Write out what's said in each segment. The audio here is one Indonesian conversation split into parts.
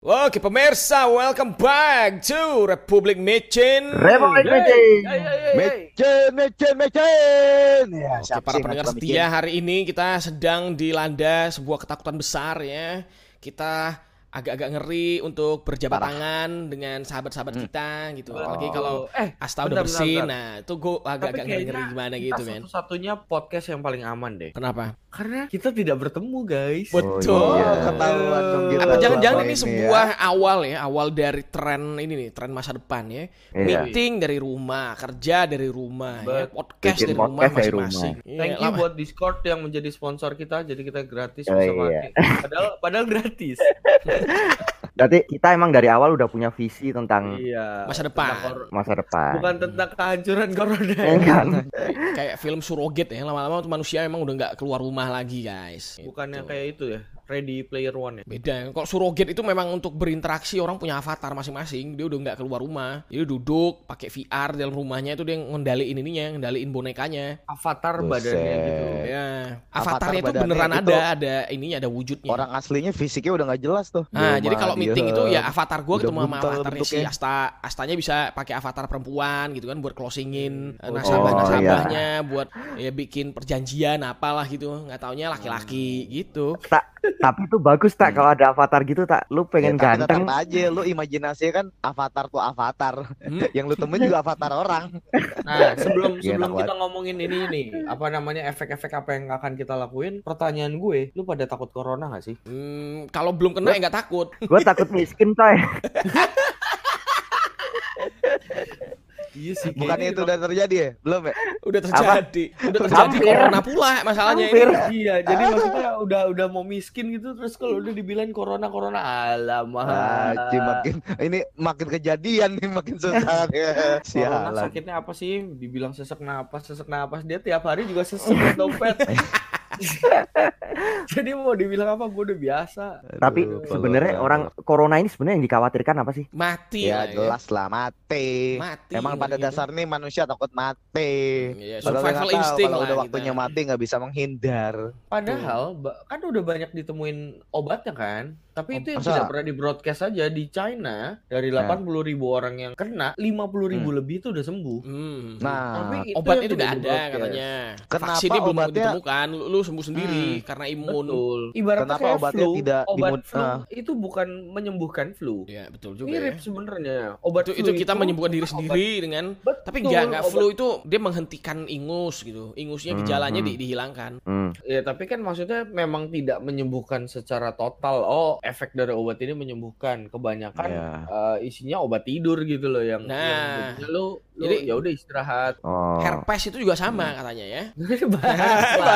Oke pemirsa, welcome back to Republik Micin. Republik Micin. yeay. Mecen, mecen, mecen. Ya, Oke, para pendengar setia, hari ini kita sedang dilanda sebuah ketakutan besar ya. Kita agak-agak ngeri untuk berjabat Parah. tangan dengan sahabat-sahabat Hmm. kita gitu. Oh. Apalagi kalau eh Asta udah bersih, bentar, bentar. nah itu gue agak-agak kayaknya gimana gitu kan. satu-satunya podcast yang paling aman deh. Kenapa? Karena kita tidak bertemu, guys. Betul. Oh, iya. Ketahuan dong kita Apa jangan-jangan ini ini sebuah awal ya, awal dari tren ini nih, tren masa depan ya. Iya. Meeting dari rumah, kerja dari rumah, ya, podcast Bikin dari rumah podcast masing-masing. Thank Iya, you lama- buat Discord yang menjadi sponsor kita, jadi kita gratis Oh, bisa iya. pakai. Padahal padahal gratis. Berarti kita emang dari awal udah punya visi tentang iya. Masa depan. Tentang masa depan. Bukan tentang kehancuran corona. Enggak. kayak film surrogate ya lama-lama tuh manusia emang udah nggak keluar rumah lagi guys Bukannya Gitu. kayak itu ya, Ready Player One ya. beda kalau surrogate itu memang untuk berinteraksi orang punya avatar masing-masing dia udah nggak keluar rumah dia duduk pakai VR dalam rumahnya itu dia ngendaliin ininya ngendaliin bonekanya Avatar Buset. badannya gitu. ya Avatar avatarnya itu badannya beneran itu ada ada ininya ada wujudnya Orang aslinya fisiknya udah nggak jelas tuh. Nah, Di jadi kalau dia. meeting itu ya avatar gue ketemu sama avatarnya si. Asta. Astanya bisa pakai avatar perempuan gitu kan buat closingin eh, Oh, nasabah-nasabahnya, buat ya bikin perjanjian apalah gitu. Nggak taunya laki-laki gitu. Tak, tapi itu bagus tak kalau ada avatar gitu tak. Lu pengen Ya, ganteng. tetap aja lu imajinasinya kan avatar tuh avatar. Hmm. Yang lu temuin juga avatar orang. Nah, sebelum sebelum kita ngomongin ini nih, apa namanya efek-efek apa yang akan kita lakuin? Pertanyaan gue, lu pada takut corona gak sih? Hmm, kalau belum kena ya nggak takut. Gue takut miskin coy. Iya sih. Bukannya itu udah terjadi ya? Belum ya? Udah terjadi. Udah terjadi Hampir. corona pula masalahnya Hampir. ini. Iya, jadi maksudnya udah udah mau miskin gitu terus kalau udah dibilang corona corona alamak. Ah, makin ini makin kejadian nih makin susah ya. Corona Sialan. sakitnya apa sih? Dibilang sesek napas, sesek napas. Dia tiap hari juga sesek ya, dompet. Jadi mau dibilang apa? Gue udah biasa. Tapi sebenarnya orang corona ini sebenarnya yang dikhawatirkan apa sih? Mati Ya lah ya. jelas lah mati. Mati. Emang pada gitu. dasarnya manusia takut mati. Iya, Padahal survival tahu instinct kalau udah kita. waktunya mati nggak bisa menghindar. Padahal kan udah banyak ditemuin obatnya kan. Tapi itu yang Masa? tidak pernah di broadcast aja di China dari Nah. 80 ribu orang yang kena 50 ribu lebih itu udah sembuh. Hmm. Nah, Tapi itu Obatnya tidak ada katanya. Kenapa Vaksinnya belum obatnya- ditemukan. Lu, lu sembuh sendiri karena imun. Betul. Ibaratnya Kenapa kayak obatnya flu. tidak obat dimun- flu ah. itu bukan menyembuhkan flu. Ya betul juga Mirip ya. sebenarnya. Obat Itu, flu itu kita menyembuhkan diri obat- sendiri dengan Betul, tapi enggak enggak obat- flu itu dia menghentikan ingus gitu. Ingusnya Hmm, gejalanya hmm. di- dihilangkan. Hmm. Ya, tapi kan maksudnya memang tidak menyembuhkan secara total. Oh, efek dari obat ini menyembuhkan. Kebanyakan Ya. eh, isinya obat tidur gitu loh yang Nah. yang lu lu Jadi- ya udah istirahat. Oh. Herpes itu juga sama katanya ya.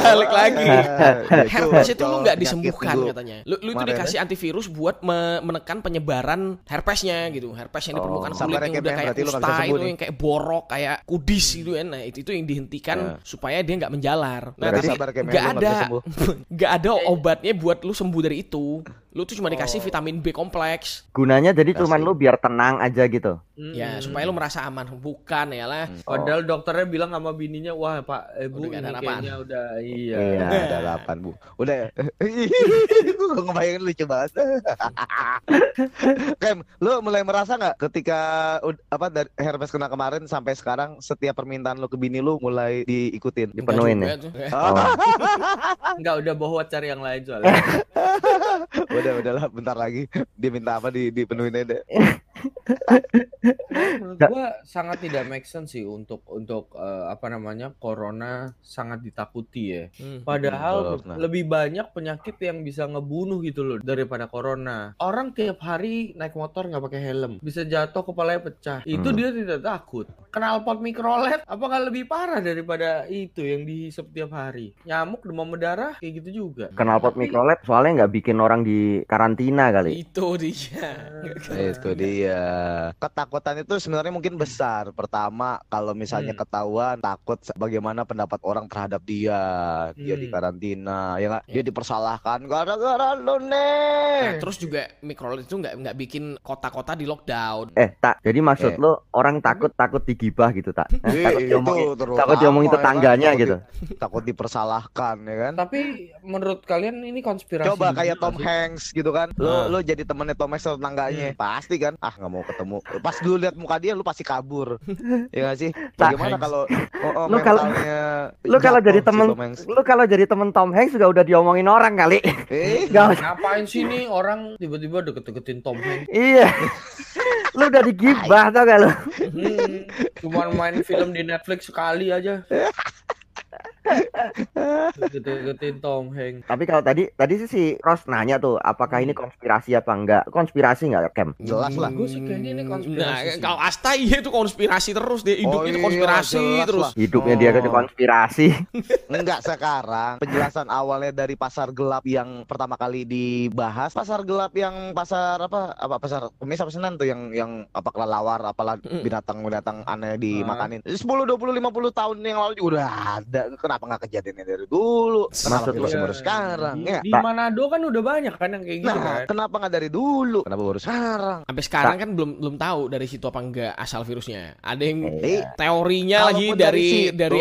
Balik lagi. Nah, Herpes itu lu nggak disembuhkan dulu. katanya. Lu, lu itu dikasih antivirus buat me- menekan penyebaran herpesnya gitu. Herpes yang di Oh, permukaan kulit sabar ya, yang udah ya. kayak Berarti lu nggak kusta itu nih. yang kayak borok kayak kudis gitu kan. Nah, itu itu yang dihentikan Ya. supaya dia nggak menjalar. Nah, Berarti tapi ya, nggak ada nggak ada obatnya buat lu sembuh dari itu. Lu tuh cuma dikasih Oh. vitamin B kompleks. Gunanya jadi cuman lu biar tenang aja gitu. Ya, Mm-mm. supaya lu merasa aman. Bukan ya lah. Padahal dokternya bilang sama bininya, wah pak, eh, bu Udah ini ada apaan." kayaknya udah iya. Iya, ada delapan bu. Udah. ya? Gue ngebayangin lucu banget. Kem, lu mulai merasa nggak ketika apa dari herpes kena kemarin sampai sekarang setiap permintaan lu ke bini lu mulai diikutin? Dipenuhin ya? Oh. Enggak udah bawa cari yang lain soalnya. udah, udahlah, bentar lagi dia minta apa di dipenuhin aja deh. Menurut gua sangat tidak make sense sih untuk untuk eh, apa namanya corona sangat ditakuti ya. Hmm. Padahal Corona. lebih banyak penyakit yang bisa ngebunuh gitu loh daripada corona. Orang tiap hari naik motor nggak pakai helm, bisa jatuh kepalanya pecah. Itu Hmm. dia tidak takut. Knalpot mikrolet apakah lebih parah daripada itu yang dihisap tiap hari? Nyamuk demam berdarah kayak gitu juga. Knalpot mikrolet soalnya nggak bikin orang di karantina kali. Itu dia. Itu dia. Iya. Ketakutan itu sebenarnya mungkin besar. Pertama, kalau misalnya Hmm. ketahuan takut bagaimana pendapat orang terhadap dia. Dia di Hmm. karantina, ya nggak? Iya. Dia dipersalahkan gara-gara lo Nah, nih. terus juga Microled itu nggak nggak bikin kota-kota di lockdown. Eh, tak. Jadi maksud Eh. lo orang takut takut digibah gitu, tak? Eh, takut diomongin, terutama, takut diomongin ya kan? tetangganya Takut gitu. di- takut dipersalahkan ya kan. Tapi menurut kalian ini konspirasi? Coba kayak Tom? Hanks gitu kan. Lo Ah. lo jadi temennya Tom Hanks tetangganya. Pasti kan. Ah nggak mau ketemu. Pas lu lihat muka dia lu pasti kabur. ya nggak sih? Bagaimana kalau oh, oh, Lu kalau- Lu kalau jadi temen Tom Hanks? lu kalau jadi temen Tom Hanks juga udah diomongin orang kali. Eh, Gak usah. Ngapain sih nih orang tiba-tiba deket-deketin Tom Hanks? Iya. lu udah digibah tau gak lu? Hmm, cuman main film di Netflix sekali aja. Tom Hanks. Tapi kalau tadi tadi sih si Ross nanya tuh apakah ini konspirasi apa enggak? Konspirasi enggak, Kem? Jelas lah. Gue sih kayaknya ini konspirasi Nah, kalau Asta iya itu konspirasi terus dia hidupnya itu iya, konspirasi terus. lah. Hidupnya dia Oh. ke konspirasi. Enggak sekarang. Penjelasan awalnya dari pasar gelap yang pertama kali dibahas, pasar gelap yang pasar apa? Apa pasar Kemis apa Senin tuh yang yang apa kelelawar apalah binatang-binatang aneh Ah. dimakanin. 10 20 50 tahun yang lalu juga udah ada. Kenapa nggak kejadiannya dari dulu? Kenapa Maksud Iya, baru sekarang? Di, Ya. di. Manado kan udah banyak kan yang kayak gitu Nah, kan. kenapa nggak dari dulu? Kenapa baru sekarang? Sampai sekarang kan belum belum tahu dari situ apa enggak asal virusnya. Ada yang Eh, teorinya lagi dari dari situ, dari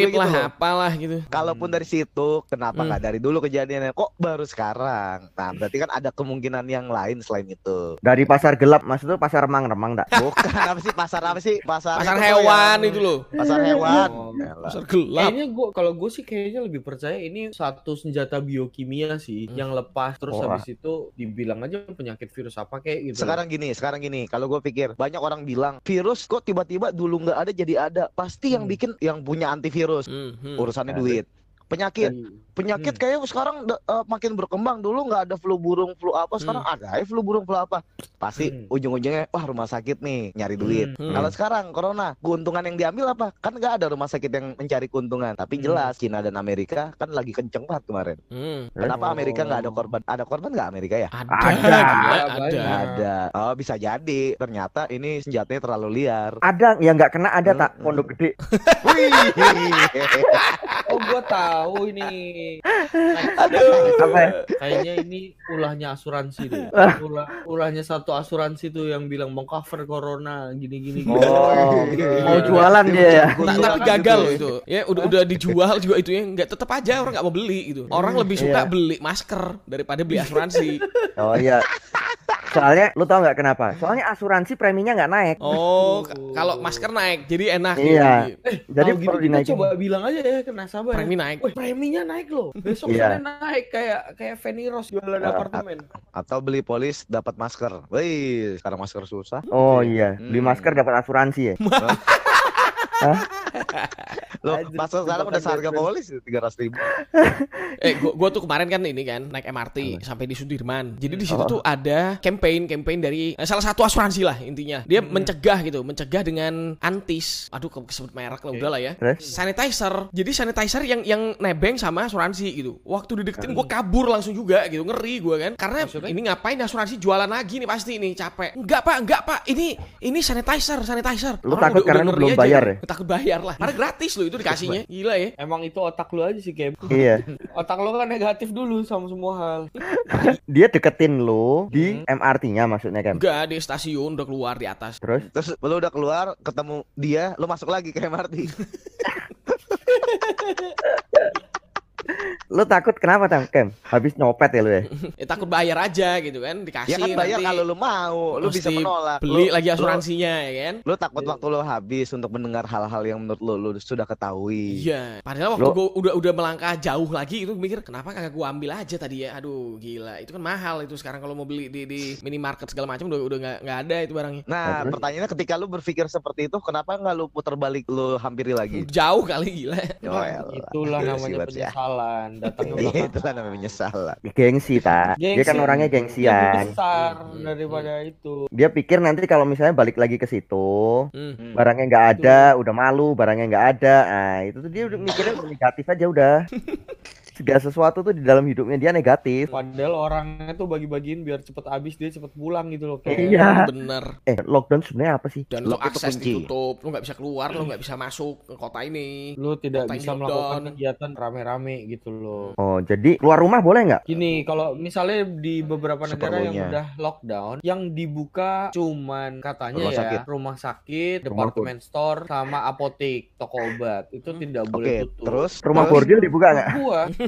gitu lah loh. apalah gitu. Kalaupun dari situ, kenapa Hmm. nggak dari dulu kejadiannya? Kok baru sekarang? Nah, berarti kan ada kemungkinan yang lain selain itu. Dari pasar gelap maksud lu pasar remang-remang enggak? Bukan apa sih pasar apa sih? Pasar, Pasar itu hewan yang- itu loh. Pasar hewan. Oh. Pasar gelap. Kayaknya gua kalau gue sih kayaknya lebih percaya ini satu senjata biokimia sih Hmm. yang lepas terus Wah. habis itu dibilang aja penyakit virus apa kayak gitu. Sekarang gini, sekarang gini. Kalau gue pikir banyak orang bilang virus kok tiba-tiba dulu nggak ada jadi ada. Pasti yang Hmm. bikin yang punya antivirus. Hmm, hmm. Urusannya Ada. duit. Penyakit, penyakit Hmm. kayaknya sekarang eh, makin berkembang. Dulu nggak ada flu burung, flu apa. Sekarang ada ya flu burung, flu apa. Pasti Hmm. ujung-ujungnya wah rumah sakit nih nyari duit. Hmm. Kalau sekarang corona, keuntungan yang diambil apa? Kan nggak ada rumah sakit yang mencari keuntungan. Tapi Hmm. jelas Cina dan Amerika kan lagi kenceng banget kemarin. Hmm. Kenapa Oh. Amerika nggak ada korban? Ada korban nggak Amerika ya? Ada, Ada. gila, Ada, ada. Ada. Oh bisa jadi. Ternyata ini senjatanya terlalu liar. Ada yang enggak kena ada tak Hmm. pondok gede. Oh gue tahu ini. Aduh. Apa ya? Kayaknya ini ulahnya asuransi deh. Ulah, ulahnya satu asuransi tuh yang bilang mau cover corona gini-gini. Oh, Iya. mau jualan dia ya. Ta- Iya, tapi gagal gitu loh ya. itu. Ya udah udah dijual juga itu ya nggak tetap aja orang nggak mau beli gitu. Orang lebih suka iya. beli masker daripada beli asuransi. Oh iya. Soalnya lu tau nggak kenapa? Soalnya asuransi preminya nggak naik. Oh, k- kalau masker naik jadi enak Iya. gitu. Jadi Kalau gitu perlu kita dinaikin. coba bilang aja ya ke nasabah. ya. Premi naik. Wih, preminya naik loh. Besok Iya. naik kayak kayak Feni Rose jualan Ah, apartemen. Atau beli polis dapat masker. Wih, sekarang masker susah. Oh iya, beli Hmm. masker dapat asuransi ya. Anjir, masker sekarang udah seharga polis tiga ratus ribu. Eh, gua, gua tuh kemarin kan ini kan naik MRT sampai di Sudirman. Jadi di situ Oh. tuh ada campaign campaign dari eh, salah satu asuransi lah intinya. Dia mencegah gitu, mencegah dengan antis. Aduh, ke- kesebut merek lah udah lah ya. Terus? Sanitizer. Jadi sanitizer yang yang nebeng sama asuransi gitu. Waktu dideketin gua kabur langsung juga gitu. Ngeri gua kan. Karena Maksudnya? ini ngapain asuransi jualan lagi nih pasti nih capek. Enggak, Pak, enggak, Pak. Ini ini sanitizer, sanitizer. Lu Orang takut karena lu ngeri belum aja. bayar ya? Takut bayar lah. Karena gratis loh itu dikasihnya. Gila ya. Emang itu otak lu aja sih Kem. Iya. Otak lu kan negatif dulu sama semua hal. Dia deketin lu di MRT-nya maksudnya kan. Enggak, di stasiun udah keluar di atas. Terus Terus lu udah keluar, ketemu dia, lu masuk lagi ke MRT. lu takut kenapa Tam? Kem? Habis nyopet ya lu ya? Ya takut bayar aja gitu kan, dikasih ya kan bayar nanti kalau lu mau, lu bisa menolak. Beli Lu- lagi lu- asuransinya ya kan. Lu takut waktu lu habis untuk mendengar hal-hal yang menurut lu lu sudah ketahui. Iya, padahal waktu Lo- gua udah udah melangkah jauh lagi itu mikir kenapa kagak gua ambil aja tadi ya. Aduh, gila. Itu kan mahal itu sekarang kalau mau beli di di minimarket segala macam udah udah nggak ada itu barangnya. Nah, Nah, terus? pertanyaannya ketika lu berpikir seperti itu, kenapa nggak lu putar balik lu hampiri lagi? Jauh kali gila. Joel. Itulah namanya ya. Penyesalan. Datangnya Iya, itu lah namanya menyesal. Gengsi tak? Dia kan Gengsi orangnya lebih gengsian. besar Hmm. daripada itu. Dia pikir nanti kalau misalnya balik lagi ke situ, Hmm. Hmm. barangnya nggak ada, udah malu, barangnya nggak ada. Nah, itu tuh dia udah mikirnya udah negatif aja udah. segala sesuatu tuh di dalam hidupnya dia negatif. Padahal orangnya tuh bagi-bagiin biar cepet habis dia cepet pulang gitu loh. Kayak Iya. Bener. Eh, lockdown sebenarnya apa sih? Dan itu akses kunci. ditutup, lu nggak bisa keluar, lu nggak bisa masuk ke kota ini. lu tidak Kota bisa melakukan lockdown. kegiatan rame-rame gitu loh. Oh, jadi keluar rumah boleh nggak? Gini, kalau misalnya di beberapa negara yang udah lockdown, yang dibuka cuman katanya Rumah ya sakit. rumah sakit, Rumah departemen store, sama apotek, toko obat. Itu tidak Oke, boleh tutup. terus Rumah terus? bordil dibuka nggak? gua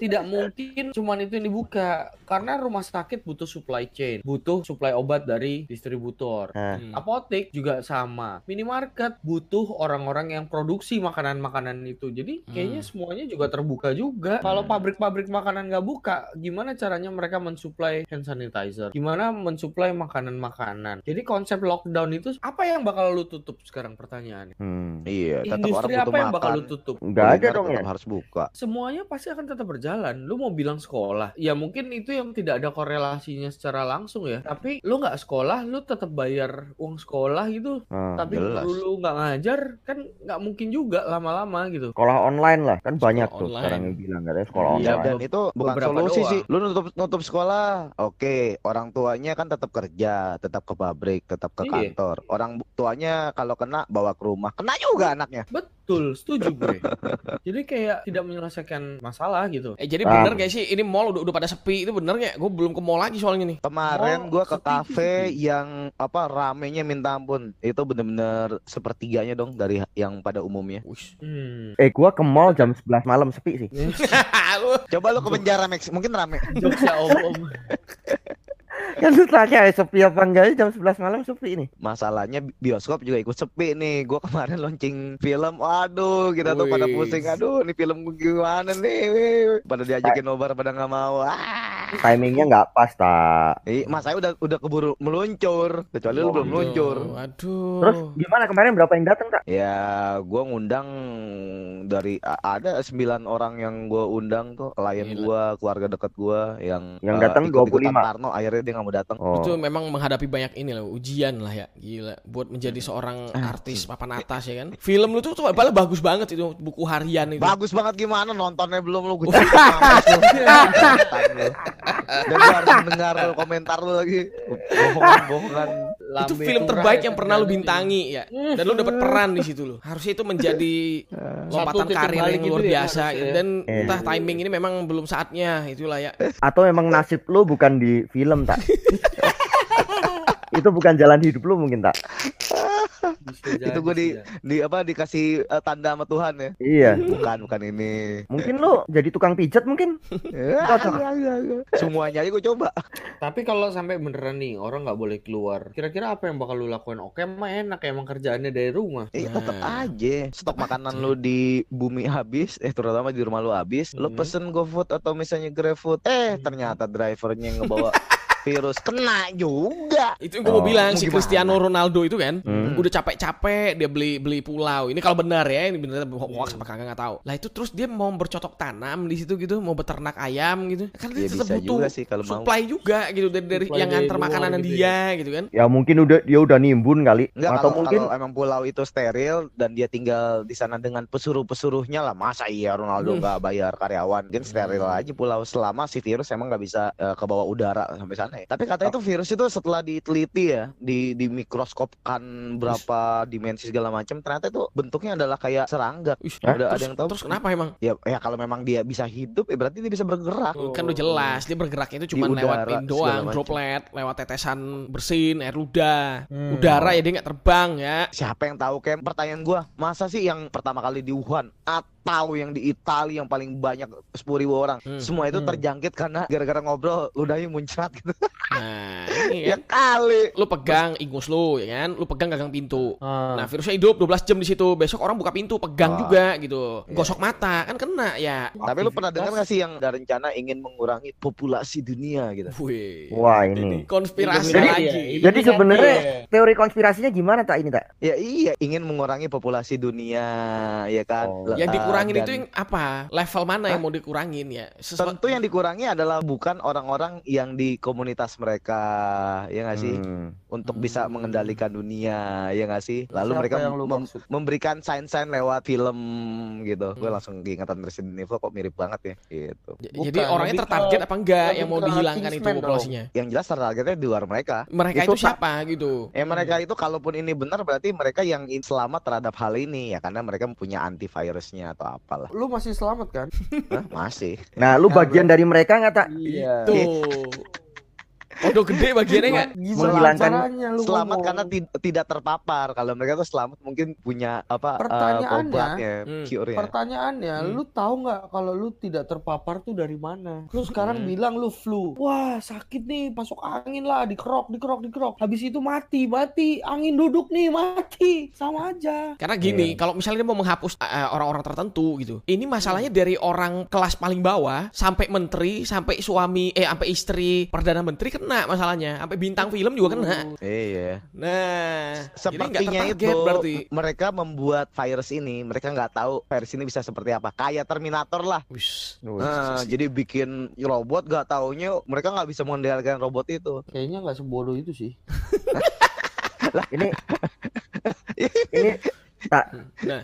tidak mungkin cuman itu yang dibuka karena rumah sakit butuh supply chain, butuh supply obat dari distributor. Hmm. Apotek juga sama. Minimarket butuh orang-orang yang produksi makanan-makanan itu. Jadi kayaknya semuanya juga terbuka juga. Kalau pabrik-pabrik makanan nggak buka, gimana caranya mereka mensuplai hand sanitizer? Gimana mensuplai makanan-makanan? Jadi konsep lockdown itu apa yang bakal lu tutup sekarang pertanyaannya? hmm. Iya, tetap Industri apa yang bakal makan. lu tutup? Nggak ada dong ya. tetap harus buka. semuanya pasti akan tetap berjalan. Lu mau bilang sekolah, ya mungkin itu yang tidak ada korelasinya secara langsung ya. Tapi lu nggak sekolah, lu tetap bayar uang sekolah gitu. Nah, Tapi jelas. guru lu nggak ngajar, kan nggak mungkin juga lama-lama gitu. sekolah online lah kan banyak tuh online. sekarang yang bilang katanya sekolah Iya, online. Dan itu bukan beberapa solusi doang. sih. Lu nutup nutup sekolah, oke. Orang tuanya kan tetap kerja, tetap ke pabrik, tetap ke Iya. kantor. Orang tuanya kalau kena bawa ke rumah, kena juga anaknya. Betul, setuju gue. Jadi kayak tidak menyelesaikan masalah gitu. Eh jadi Ah. bener gak sih ini mall udah, udah pada sepi itu bener gak? Gue belum ke mall lagi soalnya nih. Kemarin gua ke kafe yang apa ramenya minta ampun. Itu bener-bener sepertiganya dong dari yang pada umumnya. Hmm. Eh, gua ke mall jam 11 malam sepi sih. Coba lu ke penjara Max, mungkin rame. Jokesnya om-om. Kan lu tanya eh, sepi apa enggak jam 11 malam sepi nih. Masalahnya bi- bioskop juga ikut sepi nih. Gua kemarin launching film. Waduh, kita tuh pada pusing. Aduh, ini film gua gimana nih? Pada diajakin nobar pada nggak mau. Ah. Timingnya nggak pas tak. Ih, Mas saya udah udah keburu meluncur. Kecuali lu belum meluncur. Waduh. Terus gimana kemarin berapa yang datang tak? Ya, gua ngundang dari ada 9 orang yang gua undang tuh, klien Gila. gua, keluarga dekat gua yang Yang eh, datang ikut-ikutan 25. Tarno, akhirnya dia nggak mau datang. Oh. Itu memang menghadapi banyak ini loh, ujian lah ya. Gila, buat menjadi seorang artis papan atas ya kan. Film lu tuh tuh padahal bagus banget itu buku harian itu. Bagus banget gimana nontonnya belum lu gue. Dan harus mendengar komentar lu lagi bohongan-bohongan. Itu film terbaik ya yang pernah lu terjadi. bintangi ya. Dan lu dapat peran di situ loh. Harusnya itu menjadi lompatan titik karir yang gitu luar ya biasa ya. dan Eh. entah timing ini memang belum saatnya itulah ya. Atau memang nasib lu bukan di film tak? itu bukan jalan hidup lu mungkin tak? Itu gua di ya. di apa dikasih eh, tanda sama Tuhan ya. Iya. Bukan, bukan ini. Mungkin lu jadi tukang pijat mungkin? Ya, Cocok. ya, ya, ya. Semuanya aja gue coba. Tapi kalau sampai beneran nih orang nggak boleh keluar, kira-kira apa yang bakal lu lakuin? Oke, mah enak emang kerjaannya dari rumah. Iya tetap Nah. aja stok makanan lu di bumi habis eh terutama di rumah lu habis lu Hmm. pesen GoFood atau misalnya GrabFood eh ternyata drivernya yang ngebawa virus kena juga Itu yang gue mau Oh, bilang mau si? Cristiano Ronaldo itu kan Hmm. udah capek-capek dia beli beli pulau. Ini kalau benar ya, ini benar hoax apa kagak nggak tahu. Lah itu terus dia mau bercocok tanam di situ gitu, mau beternak ayam gitu. Kan dia ya tetap butuh juga sih kalau mau supply juga gitu dari dari Supply yang nganter makanan gitu dia gitu kan. Ya mungkin udah dia udah nimbun kali. Enggak Atau kalau, mungkin kalau emang pulau itu steril dan dia tinggal di sana dengan pesuruh-pesuruhnya lah masa iya Ronaldo Hmm. nggak bayar karyawan mungkin steril Hmm. aja pulau selama si virus emang nggak bisa eh, ke bawah udara sampai sana ya. Tapi katanya itu virus itu setelah diteliti ya di di mikroskopkan berapa dimensi segala macam ternyata itu bentuknya adalah kayak serangga. Wih, Ada- ada terus, yang tahu? Terus kenapa emang? Ya ya kalau memang dia bisa hidup ya berarti dia bisa bergerak. Kan udah jelas dia bergeraknya itu cuma lewat doang, droplet, lewat tetesan bersin, air ludah. Hmm. Udara ya dia nggak terbang ya. Siapa yang tahu kayak pertanyaan gua masa sih yang pertama kali di Wuhan atau yang di Italia yang paling banyak 10.000 ribu orang Hmm. semua itu Hmm. terjangkit karena gara-gara ngobrol ludahnya muncrat gitu Nah, ini ya kan. kali Lu pegang ingus lu ya kan, lu pegang gagang pintu. Ah. Nah, virusnya hidup 12 jam di situ. Besok orang buka pintu, pegang Wah. juga gitu. Iya. Gosok mata, kan kena ya. tapi lu pernah dengar gak sih yang ada rencana ingin mengurangi populasi dunia gitu Wih. Wah, ini. konspirasi Jadi- lagi. Jadi- Jadi sebenarnya Iya. teori konspirasinya gimana tak ini tak? ya iya ingin mengurangi populasi dunia ya kan Oh. Yang eh, dikurangin dan itu yang apa? Level mana yang mau dikurangin ya? Sesuatu tentu yang dikurangi adalah bukan orang-orang yang di komunitas mereka, ya nggak sih? Hmm. Untuk bisa mengendalikan dunia, ya nggak sih? Lalu Siapa mereka mem- maksud? memberikan sign-sign lewat film gitu. Gue Hmm. langsung ingatan Resident Evil kok mirip banget ya, gitu. Bukan, Jadi orangnya tertarget apa enggak yang mau dihilangkan itu populasinya? Yang jelas targetnya di luar mereka. Mereka Itu itu siapa gitu? Eh mereka itu kalaupun ini benar berarti mereka yang selamat terhadap hal ini ya karena mereka punya antivirusnya atau apalah. Lu masih selamat kan? Hah, masih. Nah, lu Ya, bagian dari mereka nggak tak? Iya. Tuh. Udah gede bagiannya nggak? Menghilangkan- Selamat ngomong? karena ti- tidak terpapar. Kalau mereka tuh selamat mungkin punya apa eh, Pertanyaannya, Hmm. cure-nya. Pertanyaannya, Hmm. lu tahu nggak kalau lu tidak terpapar tuh dari mana? Lu sekarang Hmm. bilang lu flu. Wah, sakit nih, masuk angin lah, dikerok, dikerok, dikerok. Habis itu mati, mati. Angin duduk nih, mati. Sama aja. Karena gini, kalau misalnya dia mau menghapus uh, orang-orang tertentu gitu, ini masalahnya dari orang kelas paling bawah sampai menteri, sampai suami, eh sampai istri perdana menteri kena masalahnya, sampai bintang film juga kena. Iya. Nah, Sepertinya itu berarti. mereka membuat virus ini, mereka nggak tahu virus ini bisa seperti apa. Kayak Terminator lah. Wis. Nah, jadi bikin robot nggak taunya mereka nggak bisa mengendalikan robot itu. Kayaknya nggak sebodoh itu sih. Ini ini tak Nah,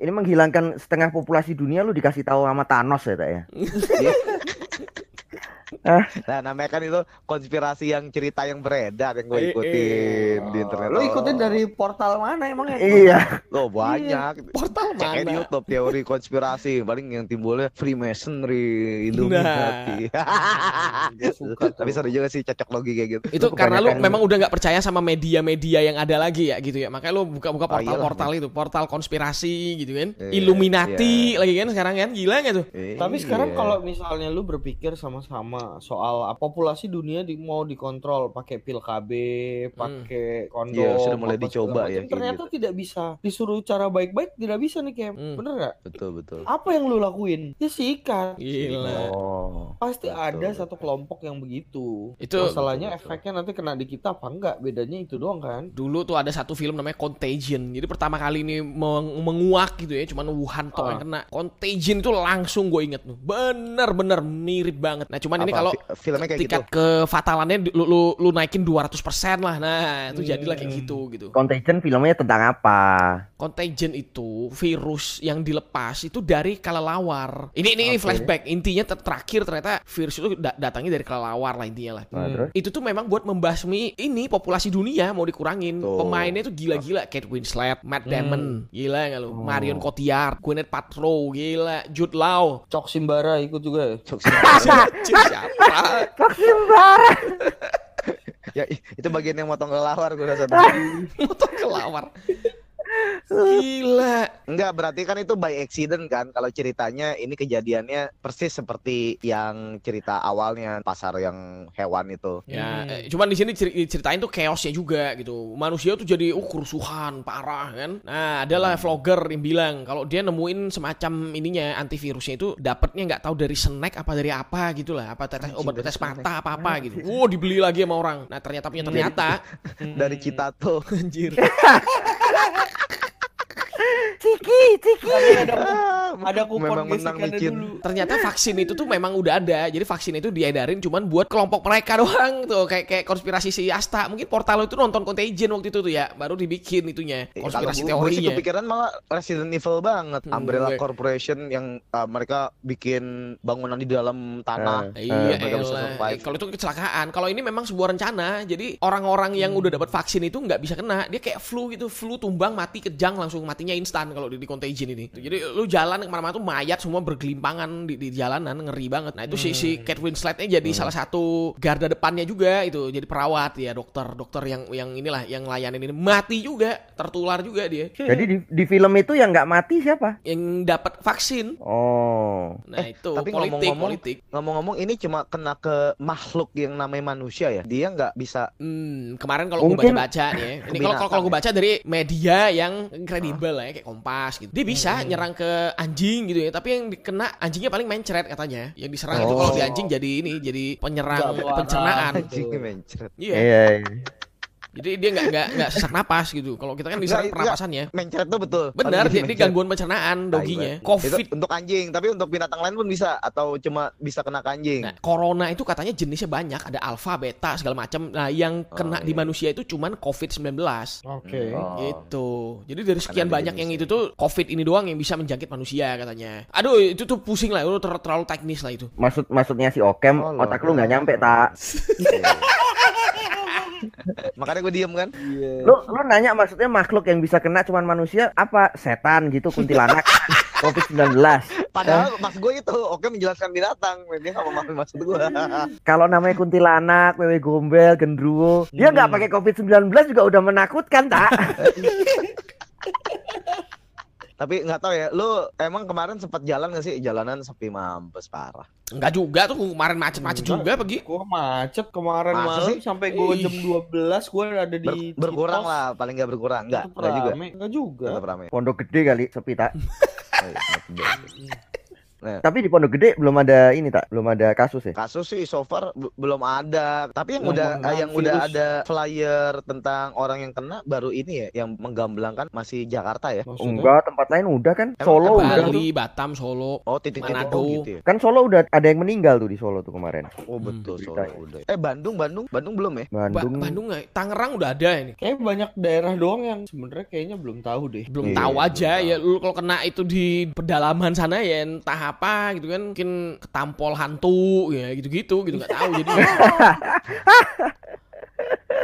ini menghilangkan setengah populasi dunia lu dikasih tahu sama Thanos ya tak ya? Nah, namanya kan itu konspirasi yang cerita yang beredar yang gue Eh, ikutin di internet. Lu ikutin dari portal mana emangnya? Iya. Lo banyak. portal Cek aja di mana? YouTube teori konspirasi paling yang timbulnya Freemasonry, Illuminati. Tuh. Tapi seru juga sih cocok logi kayak gitu. Itu karena lu memang udah nggak percaya sama media-media yang ada lagi ya gitu ya. Makanya lu buka-buka Oh, iyalah. portal-portal itu, portal konspirasi gitu kan. Iya, Illuminati lagi kan sekarang kan. Gila nggak tuh? Tapi sekarang Iya. kalau misalnya lu berpikir sama-sama soal ah, populasi dunia di, mau dikontrol pakai pil KB, pakai kondom, Iya, sudah mulai dicoba ya, Ternyata tidak bisa disuruh cara baik-baik, tidak bisa nih Kem. Hmm. Bener nggak? betul betul. Apa yang lu lakuin? Ya sikat. Gila. Oh. Pasti Betul, ada satu kelompok yang begitu. Itu- masalahnya Betul, betul. efeknya nanti kena di kita apa enggak? Bedanya itu doang kan? Dulu tuh ada satu film namanya Contagion. Jadi pertama kali ini meng- menguak gitu ya, cuman Wuhan toh Ah. yang kena. Contagion itu langsung gue inget tuh. Bener-bener mirip banget. Nah, cuman ini Apa, kalau fi- filmnya kayak tingkat gitu. kefatalannya di- lu, lu, lu naikin 200% lah. Nah, itu jadilah kayak Hmm. gitu gitu. Contagion filmnya tentang apa? Contagion itu virus yang dilepas itu dari kelelawar. Ini ini, ini Oke. flashback. Intinya ter- terakhir ternyata virus itu da- datangnya dari kelelawar lah intinya lah. Nah, Hmm. Itu tuh memang buat membasmi ini populasi dunia mau dikurangin. Tuh. Pemainnya tuh gila-gila. Kate Winslet, Matt Hmm. Damon, gila nggak lu? Oh. Marion Cotillard, Gwyneth Paltrow, gila. Jude Law. Cok Simbara ikut juga ya? Cok, Cih, Siapa? ya i- itu bagian yang motong kelelawar gue rasa. Motor kelawar. Gila. Enggak, berarti kan itu by accident kan kalau ceritanya ini kejadiannya persis seperti yang cerita awalnya pasar yang hewan itu. Ya, Hmm. eh, cuman di sini ceri- ceritain tuh chaosnya juga gitu. Manusia tuh jadi uh kerusuhan parah kan. Nah, adalah vlogger yang bilang kalau dia nemuin semacam ininya antivirusnya itu dapatnya nggak tahu dari snack apa dari apa gitu lah, apa tetes obat tetes mata apa apa gitu. Oh, dibeli lagi sama orang. Nah, ternyata punya ternyata Dari Citato. anjir. Ciki, ciki. ada, ada kupon Memang menang micin. dulu. Ternyata vaksin itu tuh memang udah ada. Jadi vaksin itu diedarin cuman buat kelompok mereka doang tuh kayak kayak konspirasi si Asta. Mungkin Portalo itu nonton Contagion waktu itu tuh ya, baru dibikin itunya Eh, konspirasi gue sih teorinya. kepikiran malah Resident Evil banget. Hmm, Umbrella enggak. Corporation yang uh, mereka bikin bangunan di dalam tanah. Eh, Iya. Eh, kalau itu kecelakaan. Kalau ini memang sebuah rencana. Jadi orang-orang yang Hmm. udah dapat vaksin itu nggak bisa kena. Dia kayak flu gitu, flu tumbang mati kejang langsung matinya instan kalau di, di contagion ini. Jadi lu jalan ke mana-mana tuh mayat semua bergelimpangan di, di jalanan ngeri banget. Nah itu si si Hmm. Kate Winsletnya jadi salah satu garda depannya juga itu jadi perawat ya dokter dokter yang yang inilah yang layanin ini mati juga tertular juga dia Jadi di, di film itu yang nggak mati siapa? yang dapat vaksin. Oh. Nah itu tapi politik ngomong-ngomong, politik. Ngomong-ngomong ini cuma kena ke makhluk yang namanya manusia ya. Dia nggak bisa Hmm, kemarin kalau gue baca-baca nih, ya, ini kalau kalau kalau gue baca dari media yang kredibel lah ya, kayak Kompas gitu. Dia bisa nyerang ke anjing gitu ya, tapi yang dikena anjingnya paling mencret katanya. Yang diserang itu Oh. kalau di anjing jadi ini, jadi penyerang Gawat. pencernaan. Anjing mencret. Iya. Iya. iya. Jadi dia nggak nggak nggak sesak napas gitu. Kalau kita kan diserang Nggak, pernapasan ya. Mencret tuh betul. Benar, dia mencret. gangguan pencernaan doginya. Itu Covid. untuk anjing, tapi untuk binatang lain pun bisa atau cuma bisa kena ke anjing. Nah, corona itu katanya jenisnya banyak, ada alfa, beta, segala macam. Nah, yang kena Oh, di iya. manusia itu cuman COVID-19. Oke. Oh. Gitu. Jadi dari sekian banyak yang itu tuh COVID ini doang yang bisa menjangkit manusia katanya. Aduh, itu tuh pusing lah, itu ter- terlalu teknis lah itu. Maksud maksudnya si Okem Oh, otak lu nggak nyampe tak? Makanya gue diem kan. Lu lu nanya maksudnya makhluk yang bisa kena cuman manusia apa? Setan gitu, kuntilanak, COVID-19. Padahal mas gue itu oke menjelaskan binatang, dia nggak memahami maksud gue. Kalau namanya kuntilanak, wewe gombel, gendruwo, dia nggak pakai COVID-19 juga udah menakutkan tak? Tapi nggak tahu ya, lu emang kemarin sempat jalan gak sih? Jalanan sepi mampus parah. Enggak juga tuh kemarin macet-macet Enggak. juga pergi. Gua macet kemarin Masa malam sih? sampai gua jam 12 gua ada Ber- di berkurang Citos. lah, paling nggak berkurang. Nggak, nggak juga. rame. Nggak juga. Pondok gede kali sepi tak? Iya, gede. Tapi di Pondok Gede belum ada ini tak? Belum ada kasus ya? Kasus sih so far belum ada. Tapi yang udah yang udah virus. ada flyer tentang orang yang kena baru ini ya, yang menggamblangkan masih Jakarta ya. Maksudnya? Enggak, tempat lain udah kan? Emang Solo apa? udah. Bali, Batam, Solo. Oh titik-titik Manado. oh, gitu ya. Kan Solo udah ada yang meninggal tuh di Solo tuh kemarin. Oh betul Hmm, Solo udah. Eh Bandung Bandung Bandung belum ya? Ba- Bandung. Bandung nggak? Tangerang udah ada ini. Kayak banyak daerah doang yang sebenarnya kayaknya belum tahu deh. Belum Iya, tahu aja belum ya lu kalau kena itu di pedalaman sana ya entah apa gitu kan mungkin ketampol hantu ya gitu-gitu gitu nggak tahu jadi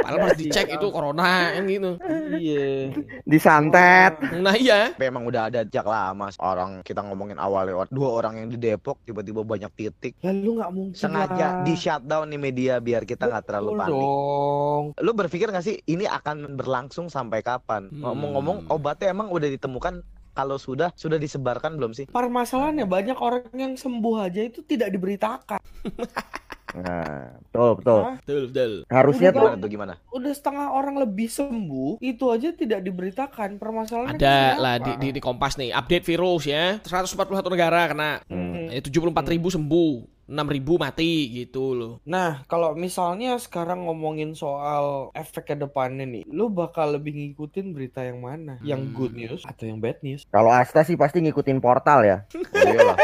Padahal pas dicek itu corona kan gitu. Iya. Disantet. Nah iya. Tapi emang udah ada sejak lama orang kita ngomongin awal lewat dua orang yang di Depok tiba-tiba banyak titik Lalu nggak mungkin sengaja lah. di shutdown nih media biar kita nggak terlalu panik. dong. Lu berpikir gak sih ini akan berlangsung sampai kapan? Hmm. Ngomong-ngomong obatnya emang udah ditemukan kalau sudah sudah disebarkan belum sih? Permasalahannya banyak orang yang sembuh aja itu tidak diberitakan. Nah, betul betul. Hah? Betul betul. Harusnya tuh Gimana tuh gimana? Udah setengah orang lebih sembuh, itu aja tidak diberitakan. Permasalahannya Ada lah di, di, di Kompas nih update virus ya. 141 negara kena. Hmm. Eh, 74 ribu sembuh. 6 ribu mati gitu loh. Nah, kalau misalnya sekarang ngomongin soal efek ke depannya nih, lu bakal lebih ngikutin berita yang mana? Yang Hmm. good news atau yang bad news? Kalau Asta sih pasti ngikutin portal ya. Oh, iyalah.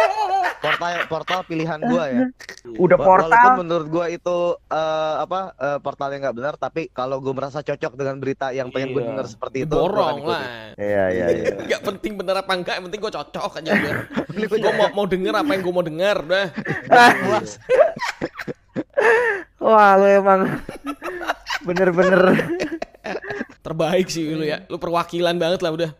Portal portal pilihan gua ya. Udah Wa- Walaupun portal. menurut gua itu eh, apa eh, portalnya nggak benar, tapi kalau gua merasa cocok dengan berita yang pengen gue Iya. denger seperti itu, gua Borong lah. Iya iya iya. Gak penting bener apa enggak, yang penting gue cocok aja gua gue mau mau denger apa yang gue mau denger udah. Wah, lu emang bener-bener Terbaik sih lu ya. Lu perwakilan banget lah udah.